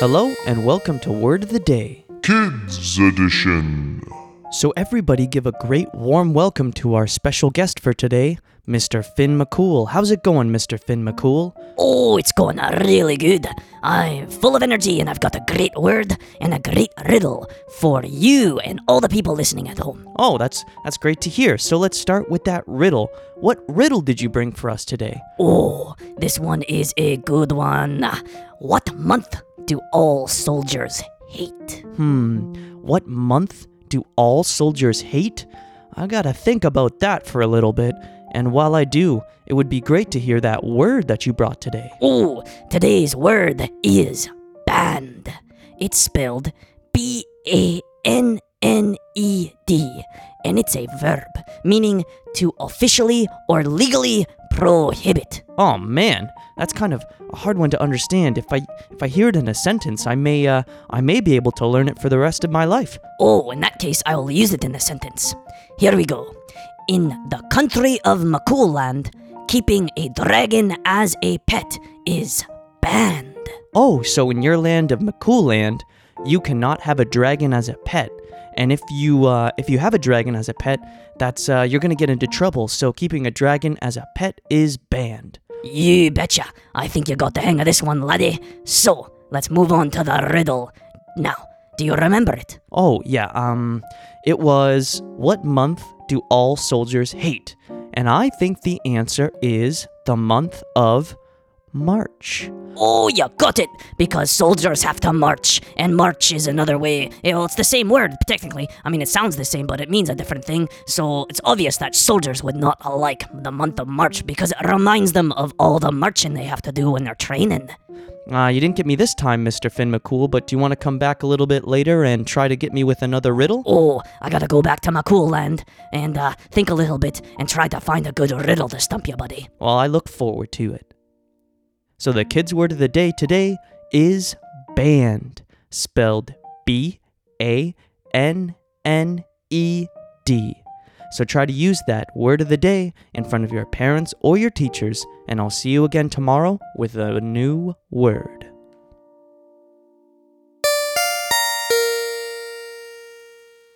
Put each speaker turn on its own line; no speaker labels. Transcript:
Hello, and welcome to Word of the Day.
Kids Edition.
So, everybody give a great warm welcome to our special guest for today, Mr. Finn McCool. How's it going, Mr. Finn McCool?
Oh, it's going really good. I'm full of energy and I've got a great word and a great riddle for you and all the people listening at home.
Oh, that's that's great to hear. So let's start with that riddle. What riddle did you bring for us today?
Oh, this one is a good one. What month do all soldiers hate?
Hmm, what month do all soldiers hate? I gotta think about that for a little bit. And while I do, it would be great to hear that word that you brought today.
Oh, today's word is banned. It's spelled B A N N E D, and it's a verb meaning to officially or legally prohibit.
Oh man, that's kind of a hard one to understand. If I if I hear it in a sentence, I may uh I may be able to learn it for the rest of my life.
Oh, in that case, I will use it in a sentence. Here we go. In the country of Makuland, keeping a dragon as a pet is banned.
Oh, so in your land of Makuland, you cannot have a dragon as a pet. And if you uh, if you have a dragon as a pet, that's uh, you're gonna get into trouble. So keeping a dragon as a pet is banned.
You betcha. I think you got the hang of this one, laddie. So, let's move on to the riddle. Now, do you remember it?
Oh yeah, um, it was what month do all soldiers hate? And I think the answer is the month of March.
Oh, you got it! Because soldiers have to march, and march is another way. eh, Well, it's the same word, technically. I mean, it sounds the same, but it means a different thing. So it's obvious that soldiers would not like the month of March because it reminds them of all the marching they have to do when they're training.
Uh, you didn't get me this time, Mr. Finn McCool, but do you want to come back a little bit later and try to get me with another riddle?
Oh, I gotta go back to my cool land and uh, think a little bit and try to find a good riddle to stump you, buddy.
Well, I look forward to it. So the kids' word of the day today is banned, spelled B A N N E D. So try to use that word of the day in front of your parents or your teachers, and I'll see you again tomorrow with a new word.